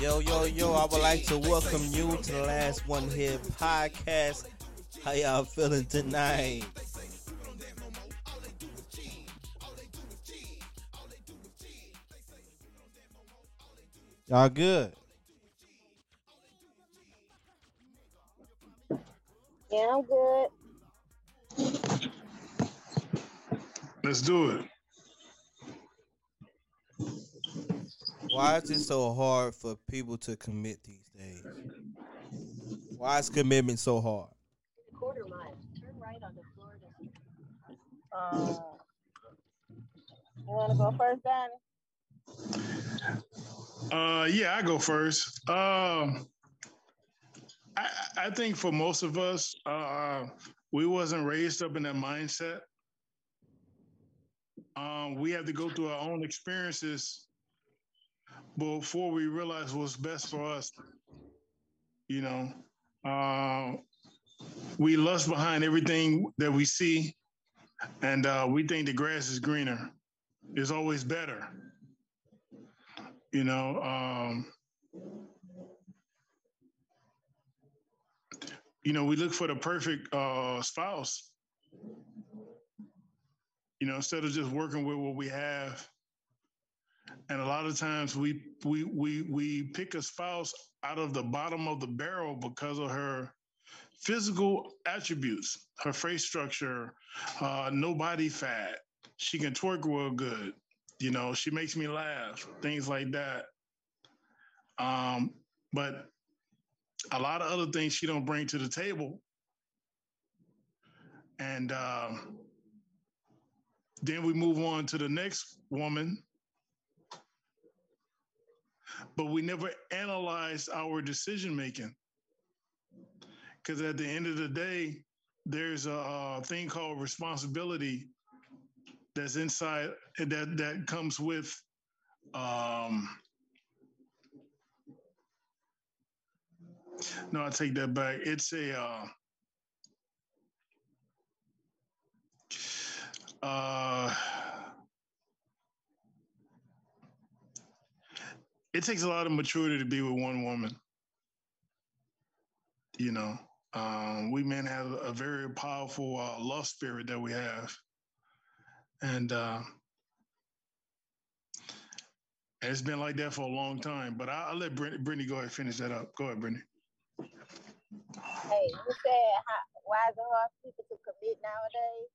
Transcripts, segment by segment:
Yo, yo, yo, I would like to welcome you to the Last One Here podcast. How y'all feeling tonight? Y'all good? Yeah, I'm good. Let's do it. Why is it so hard for people to commit these days? Why is commitment so hard? Quarter mile. Turn right on the Florida. Um, you want to go first, Donnie? Uh, yeah, I go first. Um, I, I think for most of us, uh, we wasn't raised up in that mindset. Um, we have to go through our own experiences before we realize what's best for us. You know, uh, we lust behind everything that we see, and uh, we think the grass is greener. It's always better. You know, um, you know, we look for the perfect uh, spouse. You know, instead of just working with what we have. And a lot of times we we we we pick a spouse out of the bottom of the barrel because of her physical attributes, her face structure, uh, no body fat. She can twerk real good. You know, she makes me laugh, things like that. Um, but a lot of other things she don't bring to the table. And um, then we move on to the next woman. But we never analyze our decision making. Because at the end of the day, there's a, a thing called responsibility that's inside that that comes with um, no, I take that back. It's a uh, uh, it takes a lot of maturity to be with one woman. You know, um, we men have a very powerful uh, love spirit that we have, and uh, it's been like that for a long time. But I, will let Brittany, Brittany go ahead and finish that up. Go ahead, Brittany. Hey, you said how, why is it hard for people to commit nowadays?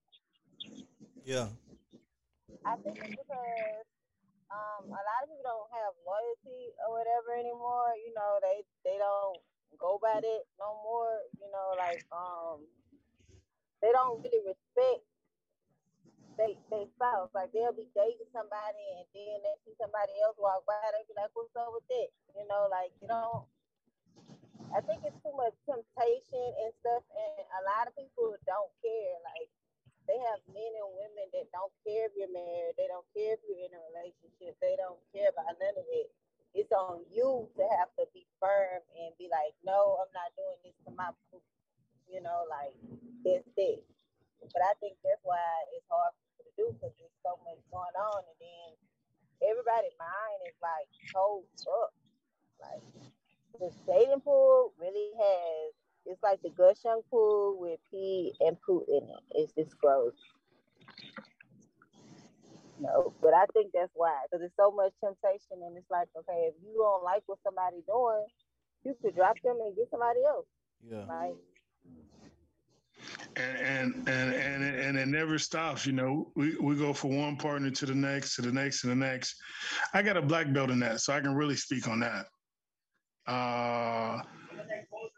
Yeah. I think it's because um, a lot of people don't have loyalty or whatever anymore. You know, they they don't go by it no more. You know, like um, they don't really respect they they spouse. Like they'll be dating somebody and then they see somebody else walk by, they be like, "What's up with that?" You know, like you don't. I think it's too much temptation and stuff, and a lot of people don't care. Like they have men and women that don't care if you're married, they don't care if you're in a relationship, they don't care about none of it. It's on you to have to be firm and be like, no, I'm not doing this to my, you know, like this, this. But I think that's why it's hard to do because there's so much going on, and then everybody's mind is like told up. Like the dating pool really has it's like pool with pee and poo in it. It's just gross. No, but I think that's why because there's so much temptation, and it's like, okay, if you don't like what somebody doing, you could drop them and get somebody else. Yeah. Right. And and and and and it never stops. You know, we we go from one partner to the next, to the next, to the next. I got a black belt in that, so I can really speak on that. Uh,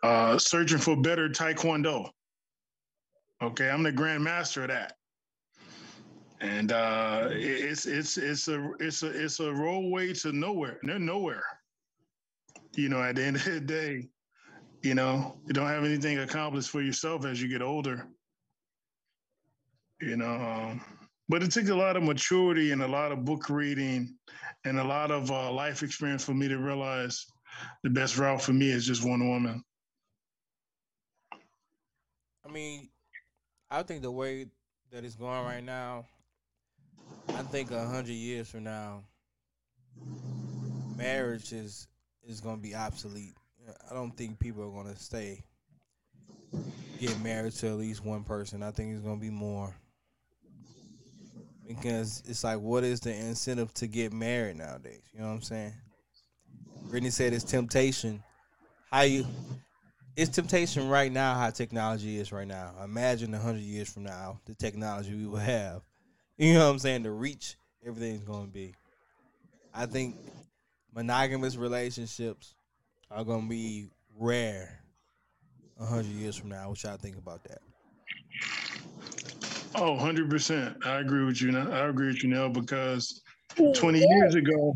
uh, searching for better taekwondo. Okay, I'm the grandmaster of that, and uh, it's it's it's a it's a it's a roadway to nowhere. They're nowhere. You know, at the end of the day, you know, you don't have anything accomplished for yourself as you get older. You know, um, but it took a lot of maturity and a lot of book reading and a lot of uh, life experience for me to realize the best route for me is just one woman. I mean, I think the way that it's going right now, I think a hundred years from now, marriage is is gonna be obsolete. I don't think people are gonna stay get married to at least one person. I think it's gonna be more because it's like, what is the incentive to get married nowadays? You know what I'm saying? Brittany said it's temptation. How you? It's temptation right now. How technology is right now. Imagine a hundred years from now, the technology we will have. You know what I'm saying? The reach everything's going to be. I think monogamous relationships are going to be rare a hundred years from now. What y'all think about that? Oh, 100%. I agree with you. Now. I agree with you now because 20 years ago,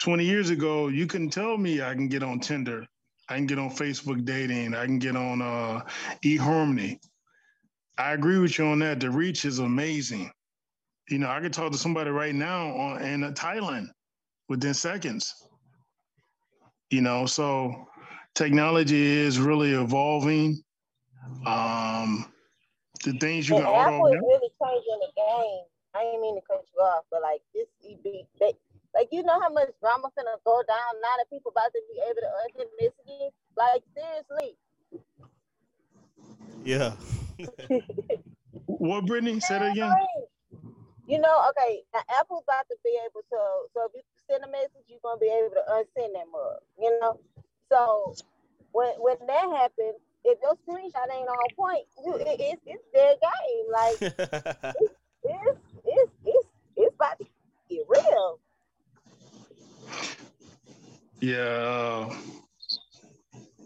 20 years ago, you couldn't tell me I can get on Tinder. I can get on Facebook dating. I can get on uh, eHarmony. I agree with you on that. The reach is amazing. You know, I could talk to somebody right now on, in uh, Thailand within seconds. You know, so technology is really evolving. Um, the things you and can auto. is really changing the game. I didn't mean to cut you off, but like this EB, they, like you know how much drama finna go down now that people about to be able to unsend messages. Like seriously. Yeah. what, Brittany? Say that again. You know, okay, now Apple's about to be able to. So if you send a message, you're gonna be able to unsend that mug. You know, so when when that happens, if your screenshot ain't on point, you it, it's it's dead game. Like it's, it's it's it's it's about to get real. Yeah, uh,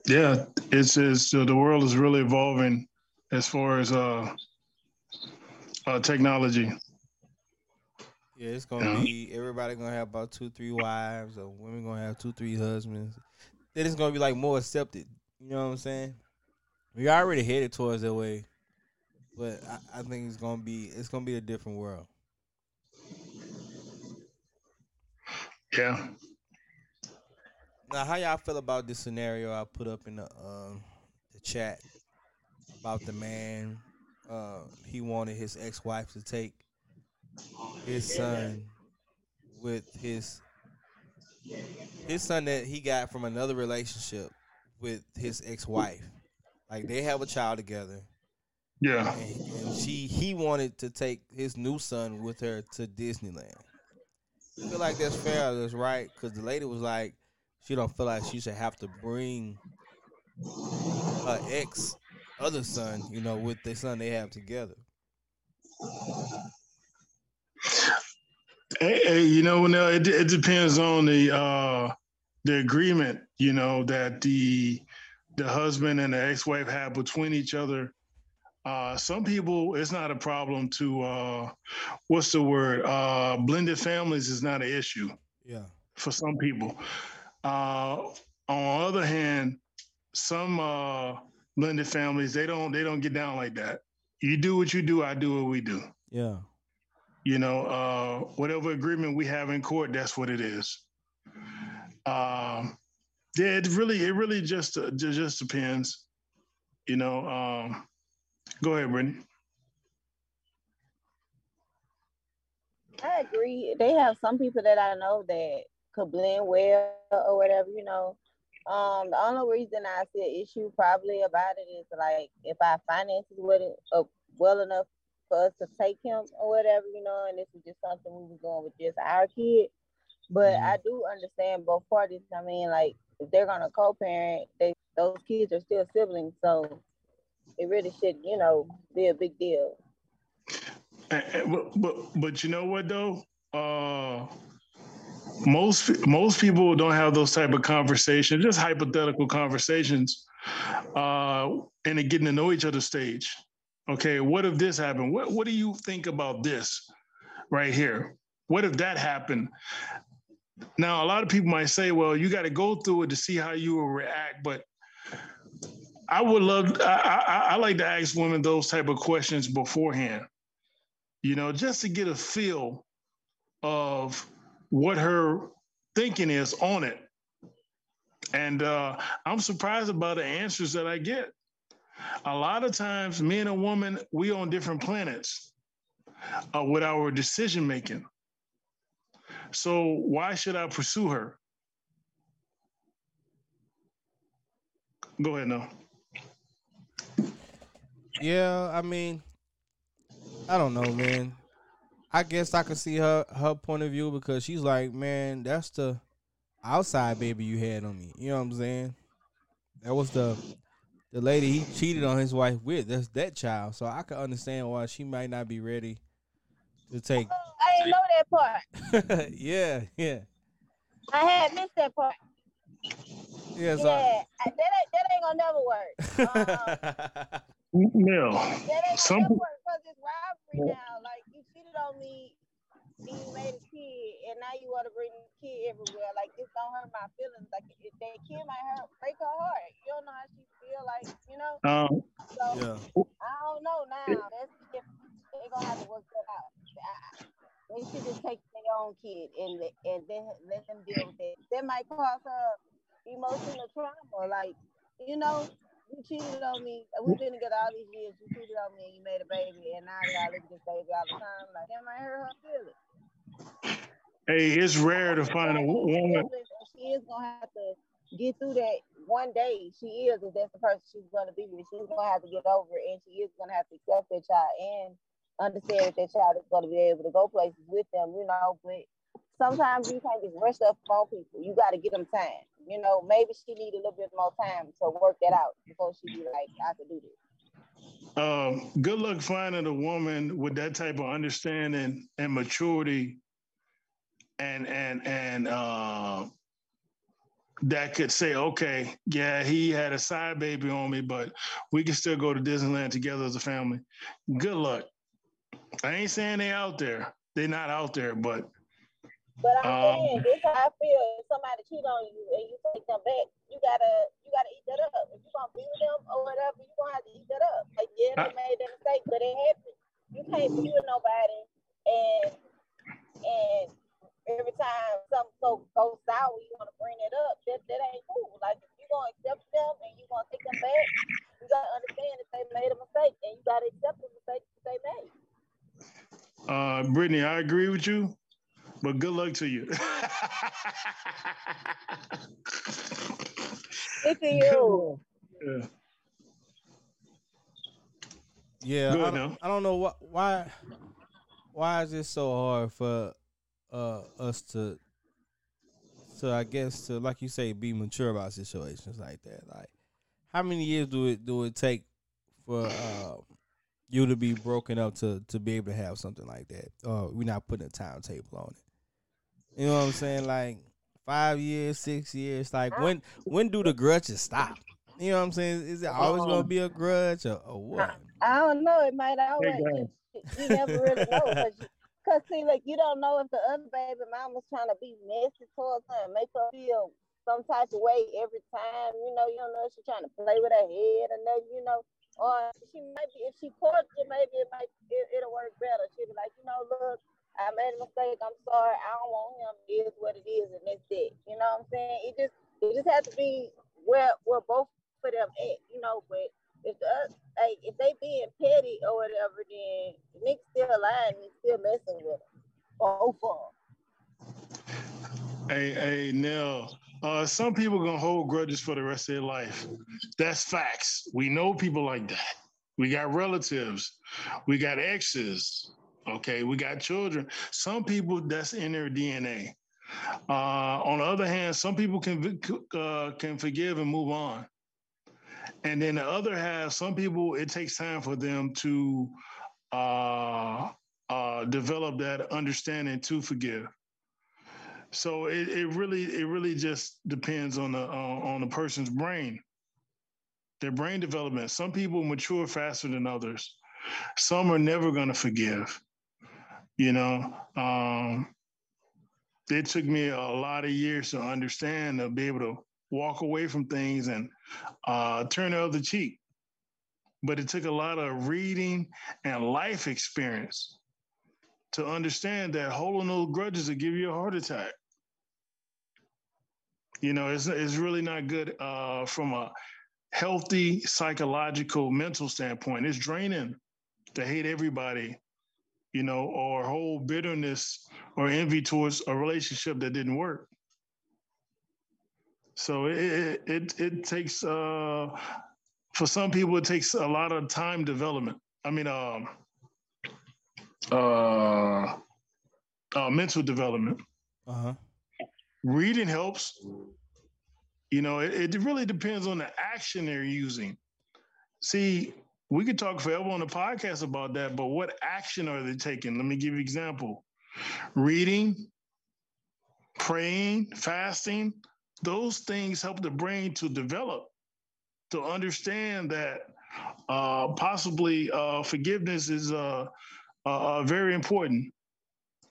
yeah. It's it's uh, the world is really evolving as far as uh, uh technology. Yeah, it's gonna be everybody gonna have about two, three wives, or women gonna have two, three husbands. Then it's gonna be like more accepted. You know what I'm saying? We already headed towards that way, but I, I think it's gonna be it's gonna be a different world. Yeah. Now, how y'all feel about this scenario I put up in the um, the chat about the man? Uh, he wanted his ex-wife to take his son with his his son that he got from another relationship with his ex-wife. Like they have a child together. Yeah. And, and she he wanted to take his new son with her to Disneyland. I feel like that's fair, that's right, because the lady was like, she don't feel like she should have to bring her ex other son, you know, with the son they have together. Hey, hey, you know, no, it, it depends on the uh, the agreement, you know, that the the husband and the ex-wife have between each other. Uh, some people, it's not a problem to uh, what's the word? Uh, blended families is not an issue. Yeah. For some people. Uh, on the other hand, some uh, blended families they don't they don't get down like that. You do what you do, I do what we do. Yeah. You know, uh, whatever agreement we have in court, that's what it is. Um, yeah, it really, it really just uh, just, just depends. You know, um, go ahead, Brittany. I agree. They have some people that I know that could blend well or whatever, you know. Um, the only reason I see an issue probably about it is like if our finances wasn't uh, well enough for us to take him or whatever, you know, and this was just something we were going with just our kid. But mm-hmm. I do understand both parties. I mean, like if they're gonna co-parent, they those kids are still siblings, so it really should, you know, be a big deal. But but, but you know what though? Uh most most people don't have those type of conversations, just hypothetical conversations, uh, and getting to know each other stage. Okay, what if this happened? What what do you think about this right here? What if that happened? Now, a lot of people might say, well, you got to go through it to see how you will react, but I would love, I, I, I like to ask women those type of questions beforehand, you know, just to get a feel of what her thinking is on it. And uh, I'm surprised by the answers that I get. A lot of times, me and a woman, we on different planets uh, with our decision making. So why should I pursue her? Go ahead now. Yeah, I mean, I don't know, man. I guess I could see her her point of view because she's like, man, that's the outside baby you had on me. You know what I'm saying? That was the the lady he cheated on his wife with. That's that child. So I could understand why she might not be ready to take. Oh, I didn't know that part. yeah, yeah, I had missed that part. yeah. So Yeah, I- that ain't that ain't gonna never work. Um, Mill, That ain't some gonna work because it's robbery now. Like you cheated on me, and you made a kid, and now you want to bring the kid everywhere. Like this don't hurt my feelings. Like if that kid might hurt, break her heart. You don't know how she feel. Like you know. um, So yeah, I don't know now. That's if they gonna have to work that out. I- They should just take their own kid and and then let them deal with it. That might cause her emotional trauma. Like you know, you cheated on me. We've been together all these years. You cheated on me and you made a baby, and now I gotta look at this baby all the time. Like that might hurt her feelings. hey, it's rare to find a woman. She is gonna have to get through that one day. She is, if that's the person she's gonna be with. She's gonna have to get over it, and she is gonna have to accept that child and understand that that child is gonna be able to go places with them. You know, but sometimes you can't just rush up on people. You got to get them time. You know, maybe she need a little bit more time to work that out before she be like, I can do this. Um, good luck finding a woman with that type of understanding and maturity, and and and uh, that could say, okay, yeah, he had a side baby on me, but we can still go to Disneyland together as a family. Good luck. I ain't saying they out there. They're not out there, but But I'm Um, saying this how I feel. If somebody cheat on you and you take them back, you gotta you gotta eat that up. If you gonna be with them or whatever, you gonna have to eat that up. Like yeah, they I- made that mistake, but it happened. You can't be with nobody and and every time something so goes sour, you wanna bring it up. That that ain't cool. Like if you gonna accept them and you gonna take them back, you gotta understand that they made a mistake and you gotta accept the mistake that they made. uh, Brittany, I agree with you, but good luck to you. Look at you. Yeah. yeah. Go I, don't, now. I don't know why why why is it so hard for uh us to to I guess to like you say be mature about situations like that. Like how many years do it do it take for uh, you to be broken up to to be able to have something like that? Uh, we're not putting a timetable on it. You know what I'm saying? Like five years, six years. Like when when do the grudges stop? You know what I'm saying? Is it always gonna oh. be a grudge or, or what? I don't know. It might always. guys. You, you never really know because, cause see, like you don't know if the other baby mama's trying to be messy towards her and make her feel some type of way every time. You know, you don't know if she's trying to play with her head or nothing. You know, or she might be if she courts you, maybe it might it, it'll work better. She'll be like, you know, look, I made a mistake. I'm sorry. I don't want him. It is what it is, and that's it. You know what I'm saying? It just it just has to be where where both of them at. You know, but if the like if they being petty or whatever, then Nick still lying. He's still messing with them. Both of them. Hey, hey, Nell. Uh, some people gonna hold grudges for the rest of their life. That's facts. We know people like that. We got relatives. We got exes. Okay, we got children. Some people that's in their DNA. Uh, on the other hand, some people can uh, can forgive and move on. And then the other half, some people it takes time for them to uh, uh, develop that understanding to forgive. So it, it really it really just depends on the uh, on the person's brain, their brain development. Some people mature faster than others. Some are never going to forgive. You know, um, it took me a lot of years to understand to be able to walk away from things and uh, turn the other cheek. But it took a lot of reading and life experience to understand that holding those grudges will give you a heart attack. You know, it's it's really not good uh, from a healthy psychological mental standpoint. It's draining to hate everybody, you know, or hold bitterness or envy towards a relationship that didn't work. So it it it takes uh for some people it takes a lot of time development. I mean um uh, uh mental development. Uh-huh. Reading helps. You know, it, it really depends on the action they're using. See, we could talk forever on the podcast about that, but what action are they taking? Let me give you an example. Reading, praying, fasting, those things help the brain to develop, to understand that uh, possibly uh, forgiveness is uh, uh, very important.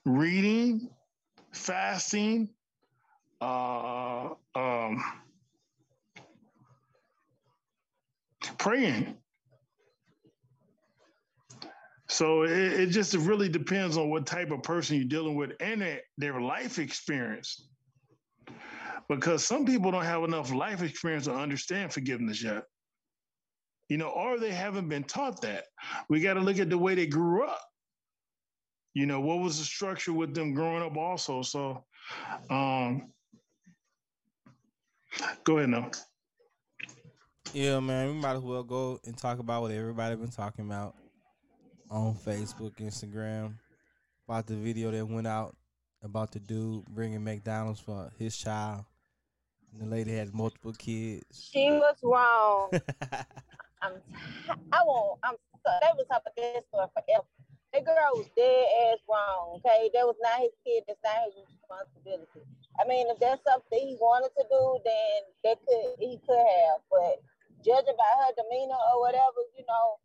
Reading, fasting, uh, um, praying. So it, it, just really depends on what type of person you're dealing with and their, their life experience. Because some people don't have enough life experience to understand forgiveness yet. You know, or they haven't been taught that. We got to look at the way they grew up. You know, what was the structure with them growing up also? So um go ahead now. Yeah, man, we might as well go and talk about what everybody been talking about on Facebook, Instagram, about the video that went out about the dude bringing McDonald's for his child. And the lady had multiple kids. She was wrong. I'm, I won't. I'm. They was this story forever. That girl was dead ass wrong. Okay, that was not his kid. That's not his responsibility. I mean, if that's something he wanted to do, then that could he could have. But judging by her demeanor or whatever, you know,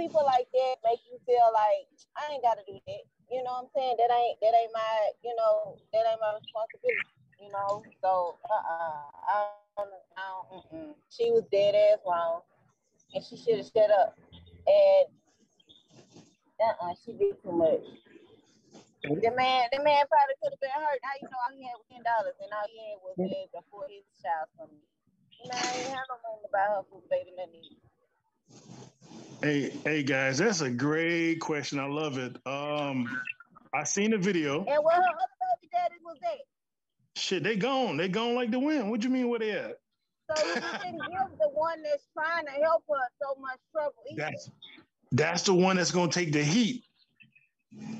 people like that make you feel like I ain't got to do that. You know what I'm saying? That ain't that ain't my you know that ain't my responsibility. You know, so uh uh-uh. I don't, I don't, she was dead ass wrong, and she should have shut up. And uh-uh, she did too much. The man, the man probably could have been hurt. How you know all he had was ten dollars and all he had was before his child from me. You know, I ain't have no money about her for baby nothing. Hey, hey guys, that's a great question. I love it. Um, I seen the video. And where her other baby daddies was at? Shit, they gone. They gone like the wind. What you mean where they at? So you didn't give the one that's trying to help her so much trouble. Either. That's that's the one that's going to take the heat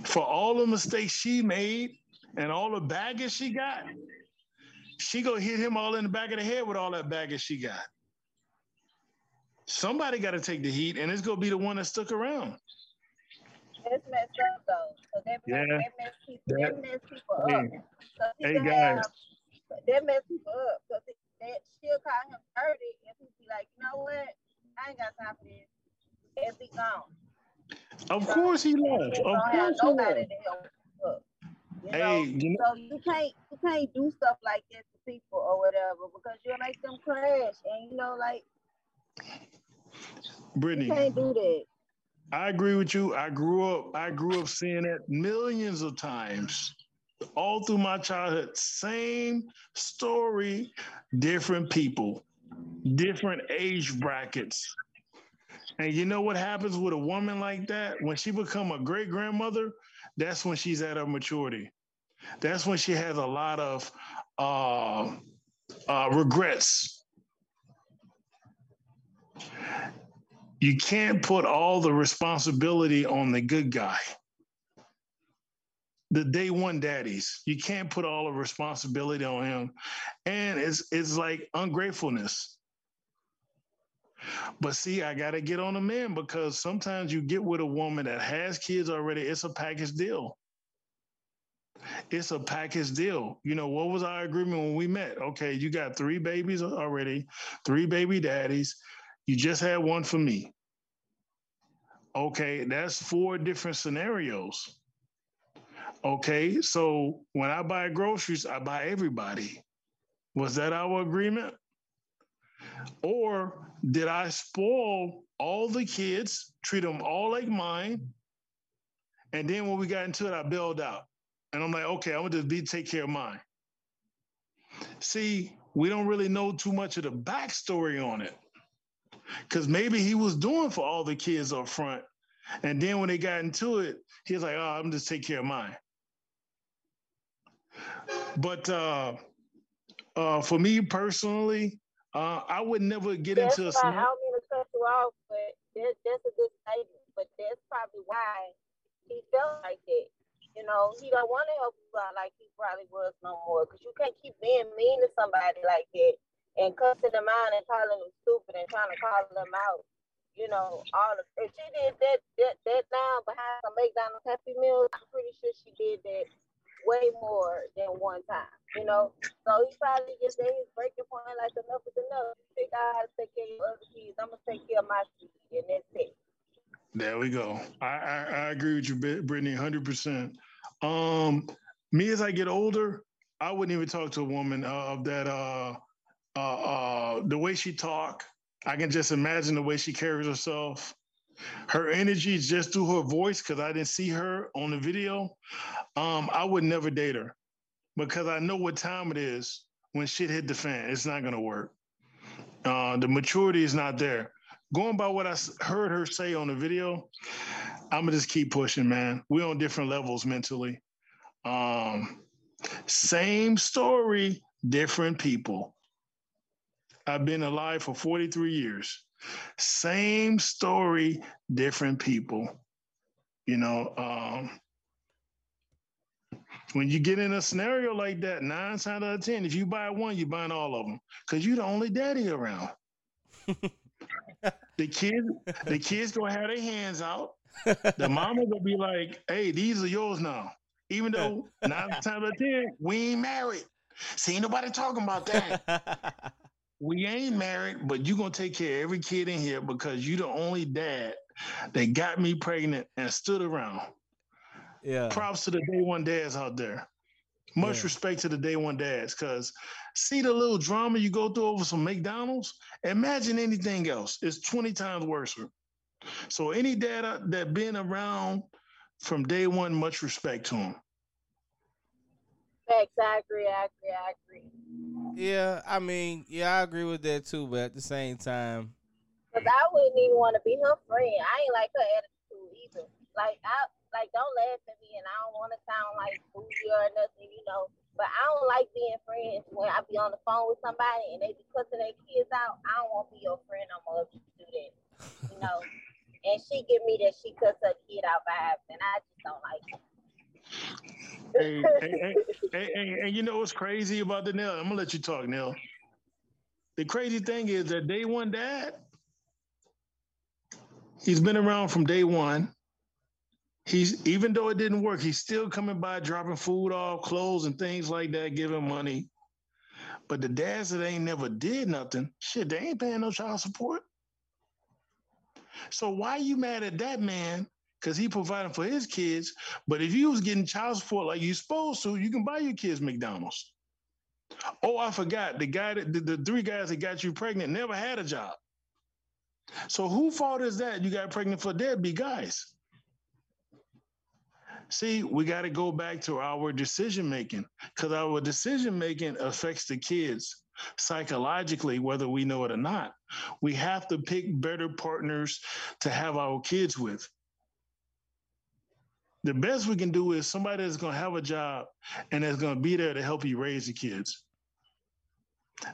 for all the mistakes she made and all the baggage she got. She gonna hit him all in the back of the head with all that baggage she got. Somebody got to take the heat, and it's gonna be the one that stuck around. It's messed up though. So that, yeah. that mess people, that, that mess people hey, up. So hey guys. Have, that mess people up. So that she'll call him dirty, and he'll be like, you know what? I ain't got time for this and be gone. Of course he left. Of course he left. You know? you know, so you can't you can't do stuff like this to people or whatever because you'll make them crash and you know like Brittany you can't do that. I agree with you. I grew up I grew up seeing that millions of times all through my childhood. Same story, different people, different age brackets. And you know what happens with a woman like that? When she become a great grandmother, that's when she's at her maturity. That's when she has a lot of uh, uh, regrets. You can't put all the responsibility on the good guy. The day one daddies, you can't put all the responsibility on him. And it's it's like ungratefulness. But see, I got to get on a man because sometimes you get with a woman that has kids already. It's a package deal. It's a package deal. You know, what was our agreement when we met? Okay, you got three babies already, three baby daddies. You just had one for me. Okay, that's four different scenarios. Okay, so when I buy groceries, I buy everybody. Was that our agreement? Or did I spoil all the kids, treat them all like mine? And then when we got into it, I bailed out. And I'm like, okay, I'm gonna just be take care of mine. See, we don't really know too much of the backstory on it. Cause maybe he was doing for all the kids up front. And then when they got into it, he was like, oh, I'm just take care of mine. But uh uh, for me personally, uh, I would never get That's into a why I scenario. don't mean to cut you off, but that, that's a good statement. But that's probably why he felt like that. You know, he don't want to help you out like he probably was no more. Cause you can't keep being mean to somebody like that and cussing them out and calling them stupid and trying to call them out. You know, all of if she did that that that now behind some McDonald's Happy Meals, I'm pretty sure she did that way more than one time. You know, so he probably just at his breaking point like enough is enough. Figure to take care of your other kids. I'm gonna take care of my kids, and that's it. There we go. I, I, I agree with you, Brittany, hundred percent. Um, me as I get older, I wouldn't even talk to a woman uh, of that. Uh, uh, uh, the way she talk, I can just imagine the way she carries herself. Her energy is just through her voice because I didn't see her on the video. Um, I would never date her because I know what time it is when shit hit the fan. It's not gonna work. Uh, the maturity is not there going by what I heard her say on the video, I'm gonna just keep pushing, man. We're on different levels mentally. Um, same story, different people. I've been alive for 43 years. Same story, different people. You know, um, when you get in a scenario like that, nine times out of ten, if you buy one, you're buying all of them because you're the only daddy around. the kids, the kids gonna have their hands out. The mama gonna be like, "Hey, these are yours now." Even though nine times out of ten, we ain't married. See, nobody talking about that. We ain't married, but you gonna take care of every kid in here because you the only dad that got me pregnant and stood around. yeah. Props to the day one dads out there. Much Yeah. respect to the day one dads, because see the little drama you go through over some McDonald's. Imagine anything else. It's 20 times worse. So any dad that been around from day one, much respect to him. Facts, I agree, I agree, I agree. Yeah, I mean, yeah, I agree with that too, but at the same time, Cause I wouldn't even want to be her friend. I ain't like her attitude either. Like I like don't laugh at me, and I don't want to sound like bougie or nothing, you know. But I don't like being friends when I be on the phone with somebody and they be cussing their kids out. I don't want to be your friend no more if you do that, you know. and she give me that she cuss her kid out vibes, and I just don't like it. Hey, hey, hey, hey, you know what's crazy about the Neil? I'm gonna let you talk, Neil. The crazy thing is that day one dad, he's been around from day one. He's even though it didn't work, he's still coming by, dropping food off, clothes and things like that, giving money. But the dads that ain't never did nothing, shit, they ain't paying no child support. So why you mad at that man? Because he providing for his kids. But if you was getting child support like you supposed to, you can buy your kids McDonald's. Oh, I forgot. The guy that the, the three guys that got you pregnant never had a job. So who fault is that you got pregnant for deadbeat guys? See, we got to go back to our decision making because our decision making affects the kids psychologically, whether we know it or not. We have to pick better partners to have our kids with. The best we can do is somebody that's going to have a job and that's going to be there to help you raise the kids.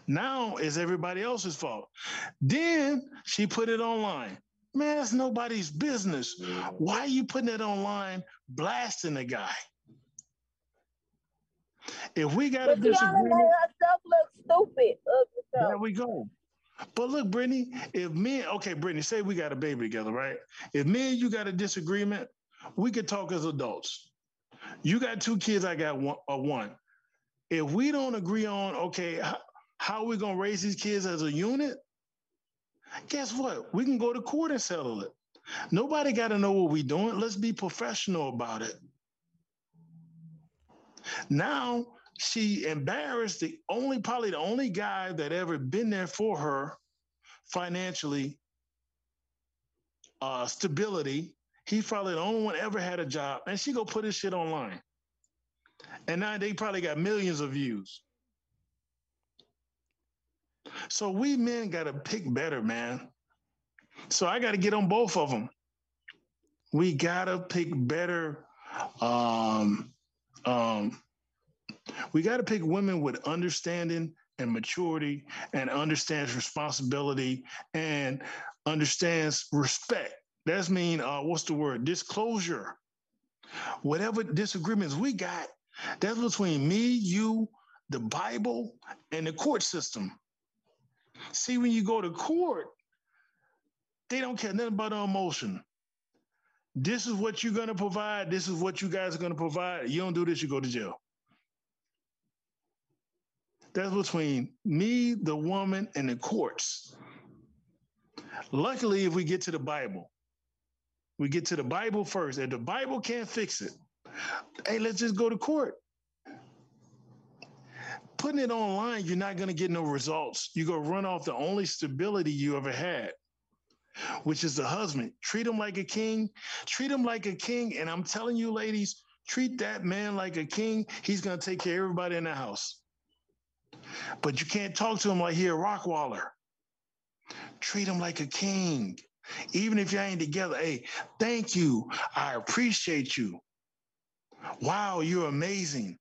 Now it's everybody else's fault. Then she put it online. Man, it's nobody's business. Why are you putting it online, blasting the guy? If we got a But disagreement, made herself look stupid. Ugly there we go. But look, Brittany, if me, okay, Brittany, say we got a baby together, right? If me and you got a disagreement, we could talk as adults. You got two kids, I got one. Uh, one. If we don't agree on, okay, how, how we gonna raise these kids as a unit? Guess what? We can go to court and settle it. Nobody got to know what we're doing. Let's be professional about it. Now she embarrassed the only, probably the only guy that ever been there for her financially, uh, stability. He's probably the only one ever had a job, and she go put his shit online. And now they probably got millions of views. So we men got to pick better, man. So I got to get on both of them. We got to pick better. Um, um, we got to pick women with understanding and maturity and understands responsibility and understands respect. That's mean uh, what's the word? Disclosure. Whatever disagreements we got, that's between me, you, the Bible, and the court system. See, when you go to court, they don't care nothing about emotion. This is what you're going to provide. This is what you guys are going to provide. You don't do this, you go to jail. That's between me, the woman, and the courts. Luckily, if we get to the Bible, we get to the Bible first. If the Bible can't fix it, hey, let's just go to court. Putting it online, you're not going to get no results. You're going to run off the only stability you ever had, which is the husband. Treat him like a king. Treat him like a king. And I'm telling you, ladies, treat that man like a king. He's going to take care of everybody in the house. But you can't talk to him like he a rockwaller. Treat him like a king. Even if you ain't together, hey, thank you. I appreciate you. Wow, you're amazing.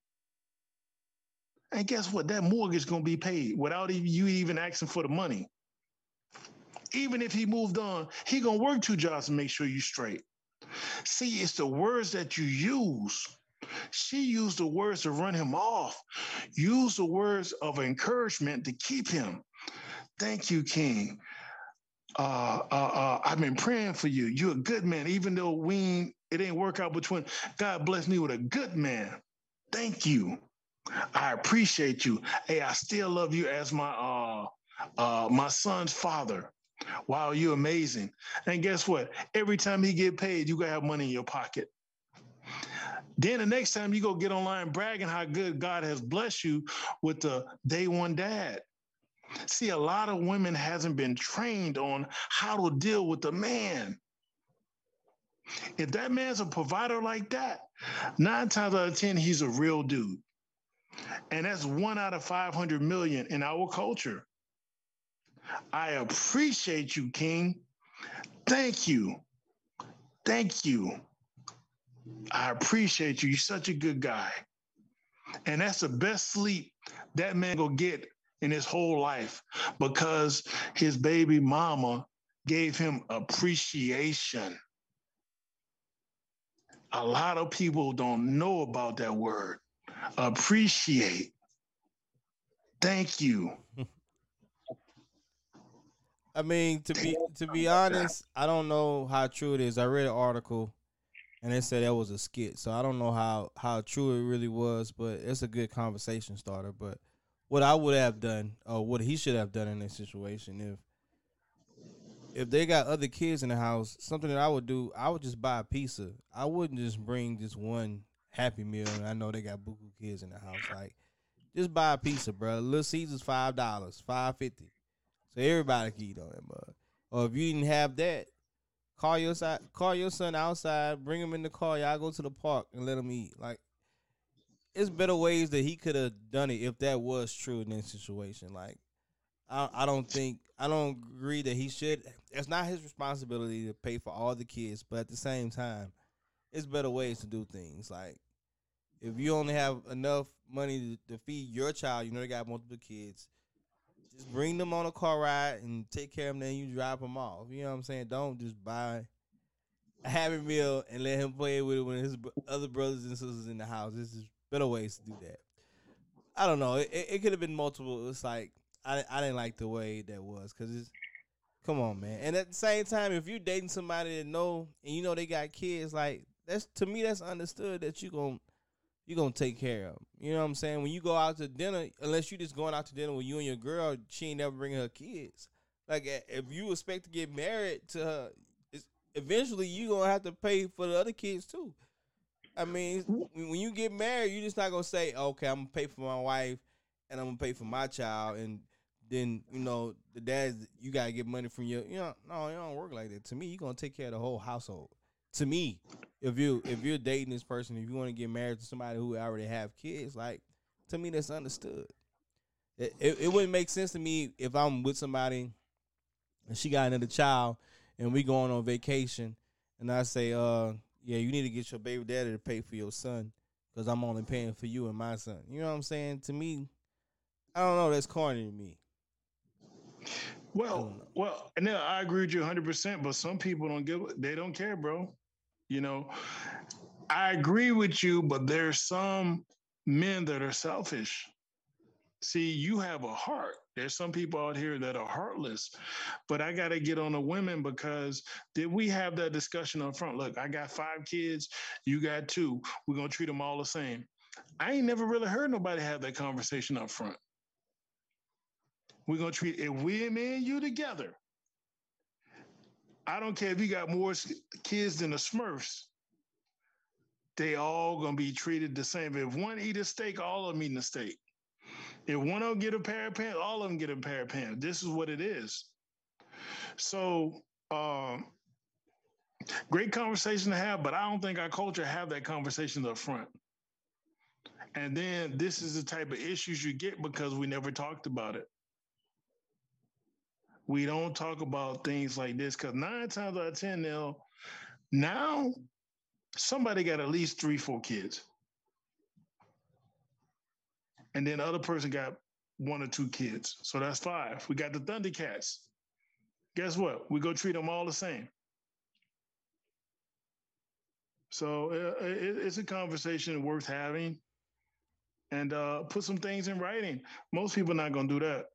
And guess what? That mortgage gonna be paid without you even asking for the money. Even if he moved on, he gonna work two jobs to make sure you straight. See, it's the words that you use she used the words to run him off, Use the words of encouragement to keep him. Thank you, King. Uh, uh, uh, I've been praying for you. You're a good man, even though we it ain't work out between. God bless me with a good man. Thank you. I appreciate you. Hey, I still love you as my uh, uh, my son's father. Wow, you're amazing. And guess what? Every time he get paid, you gonna have money in your pocket. Then the next time you go get online bragging how good God has blessed you with the day one dad. See, a lot of women hasn't been trained on how to deal with the man. If that man's a provider like that, nine times out of 10, he's a real dude. And that's one out of 500 million in our culture. I appreciate you, King. Thank you. Thank you. I appreciate you. You're such a good guy. And that's the best sleep that man will get in his whole life because his baby mama gave him appreciation. A lot of people don't know about that word. Appreciate. Thank you. I mean, to be to be honest, I don't know how true it is. I read an article and they said that was a skit. So I don't know how how true it really was, but it's a good conversation starter. But what I would have done, or what he should have done in this situation, if if they got other kids in the house, something that I would do, I would just buy a pizza. I wouldn't just bring just one Happy Meal. And I know they got buku kids in the house. Like, just buy a pizza, bro. Little Caesars five dollars, five fifty. So everybody can eat on that mug. Or if you didn't have that, Call your side, call your son outside, bring him in the car. Y'all go to the park and let him eat. Like, it's better ways that he could have done it if that was true in this situation. Like, I, I don't think I don't agree that he should. It's not his responsibility to pay for all the kids, but at the same time, it's better ways to do things. Like, if you only have enough money to, to feed your child, you know they got multiple kids just bring them on a car ride and take care of them. Then you drop them off. You know what I'm saying? Don't just buy a Happy Meal and let him play with it when his other brothers and sisters in the house. This is better ways to do that. I don't know. It, it could have been multiple. It's like I I didn't like the way that was because it's come on, man. And at the same time, if you're dating somebody that know and you know they got kids, like that's to me that's understood that you gonna you're gonna take care of them. You know what I'm saying? When you go out to dinner, unless you just going out to dinner with you and your girl, she ain't never bringing her kids. Like if you expect to get married to her, eventually you gonna have to pay for the other kids too. I mean, when you get married, you're just not gonna say, "Okay, I'm gonna pay for my wife and I'm gonna pay for my child," and then you know the dads you gotta get money from your. You know, no, it don't work like that. To me, you're gonna take care of the whole household to me, if you if you're dating this person, if you want to get married to somebody who already have kids, like to me that's understood. It, it, it wouldn't make sense to me if I'm with somebody and she got another child and we going on vacation and I say, uh, yeah, you need to get your baby daddy to pay for your son because I'm only paying for you and my son. You know what I'm saying? To me, I don't know. That's corny to me. Well, well, and then I agree with you 100. percent But some people don't give. They don't care, bro. You know, I agree with you, but there's some men that are selfish. See, you have a heart. There's some people out here that are heartless, but I got to get on the women because did we have that discussion up front? Look, I got five kids, you got two. We're gonna treat them all the same. I ain't never really heard nobody have that conversation up front. We're gonna treat if we me and you together. I don't care if you got more kids than the Smurfs. They all gonna be treated the same. If one eat a steak, all of them eating a steak. If one of them get a pair of pants, all of them get a pair of pants. This is what it is. So, um, great conversation to have, but I don't think our culture have that conversation up front. And then this is the type of issues you get because we never talked about it. We don't talk about things like this because nine times out of ten, now, now somebody got at least three, four kids and then the other person got one or two kids. So that's five. We got the Thundercats. Guess what? We go treat them all the same. So uh, it, it's a conversation worth having, and uh, put some things in writing. Most people are not going to do that.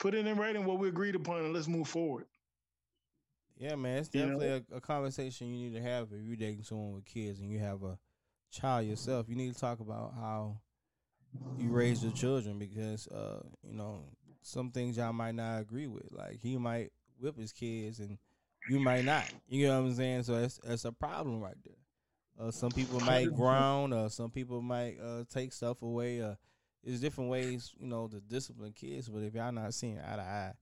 Put it in writing what we agreed upon, and let's move forward. Yeah, man, it's definitely you know? a, a, conversation you need to have if you're dating someone with kids and you have a child yourself. You need to talk about how you raise your children because uh, you know some things y'all might not agree with. Like he might whip his kids and you might not. You know what I'm saying? So that's that's a problem right there. Uh, some people might ground, or some people might uh, take stuff away. Uh, there's different ways, you know, to discipline kids. But if y'all not seeing eye to eye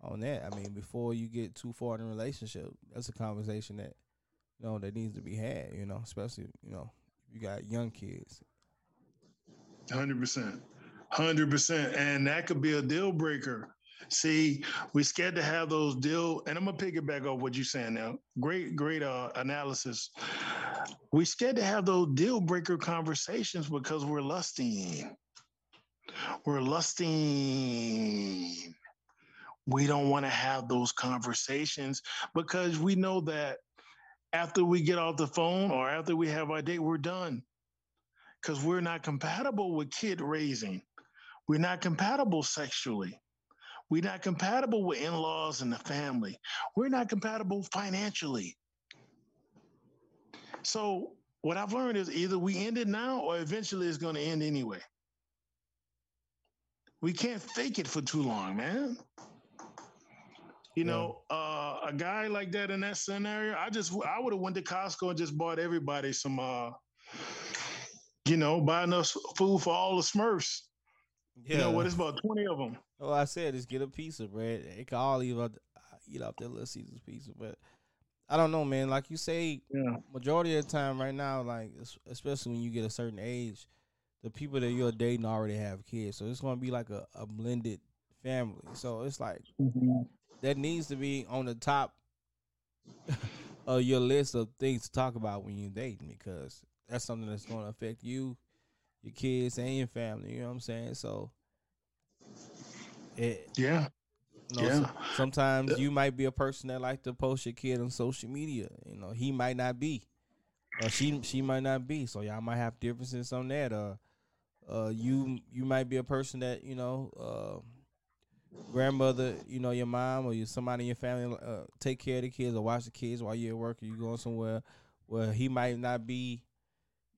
on that, I mean, before you get too far in a relationship, that's a conversation that you know that needs to be had. You know, especially you know you got young kids. Hundred percent, hundred percent, and that could be a deal breaker. See, we're scared to have those deal, and I'm gonna piggyback off what you're saying now. Great, great uh, analysis. We're scared to have those deal breaker conversations because we're lusting. We're lusting. We don't want to have those conversations because we know that after we get off the phone or after we have our date, we're done because we're not compatible with kid raising. We're not compatible sexually. We're not compatible with in laws and the family. We're not compatible financially. So, what I've learned is either we end it now or eventually it's going to end anyway. We can't fake it for too long, man. You yeah. know, uh, a guy like that in that scenario, I just I would have went to Costco and just bought everybody some uh, you know, buy enough food for all the Smurfs. Yeah. You know what? It's about twenty of them. Oh, I said just get a piece of bread. They can all eat off, eat off their little Caesar's pizza, but I don't know, man. Like you say, yeah. majority of the time right now, like especially when you get a certain age, the people that you're dating already have kids, so it's gonna be like a, a blended family. So it's like mm-hmm. that needs to be on the top of your list of things to talk about when you're dating because that's something that's going to affect you, your kids, and your family. You know what I'm saying? So, it yeah. You know, yeah. So, sometimes you might be a person that like to post your kid on social media. You know, he might not be, or she she might not be. So y'all might have differences on that. Uh, uh, you you might be a person that you know, uh, grandmother, you know, your mom or you somebody in your family uh, take care of the kids or watch the kids while you're at work or you going somewhere Well, he might not be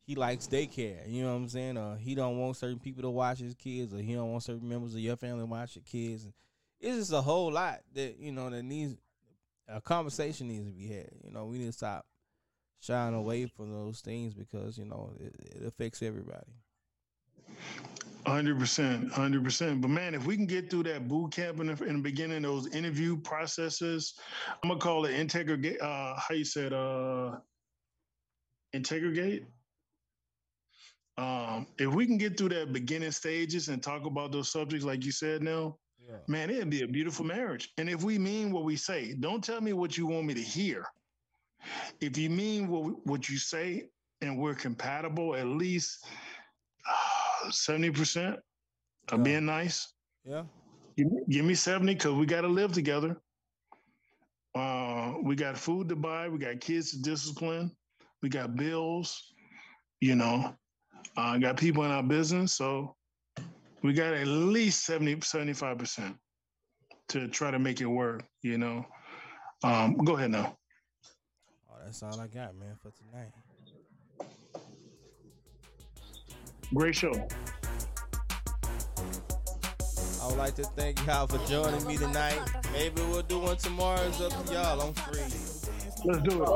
he likes daycare. You know what I'm saying? Or he don't want certain people to watch his kids, or he don't want certain members of your family to watch your kids. It's just a whole lot that you know that needs a conversation needs to be had. You know, we need to stop shying away from those things because you know it, it affects everybody. Hundred percent, hundred percent. But man, if we can get through that boot camp in the, in the beginning, those interview processes, I'm gonna call it integrate. Uh, how you said, uh, integrate um, if we can get through that beginning stages and talk about those subjects, like you said, now, yeah. man, it'd be a beautiful marriage. And if we mean what we say, don't tell me what you want me to hear. If you mean what what you say and we're compatible, at least uh, seventy uh, percent, of Yeah. being nice. Yeah. Give me, give me 70 because we got to live together. Uh, we got food to buy. We got kids to discipline. We got bills, you know. I uh, got people in our business. So we got at least 70, 75% to try to make it work, you know. Um, go ahead now. Oh, that's all I got, man, for tonight. Great show. I would like to thank y'all for joining me tonight. Maybe we'll do one tomorrow. It's up to y'all. I'm free. Let's do it.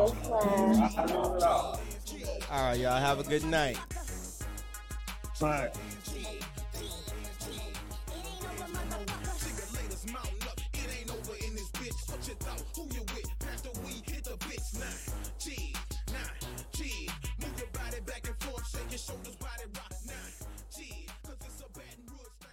All right, y'all. Have a good night. All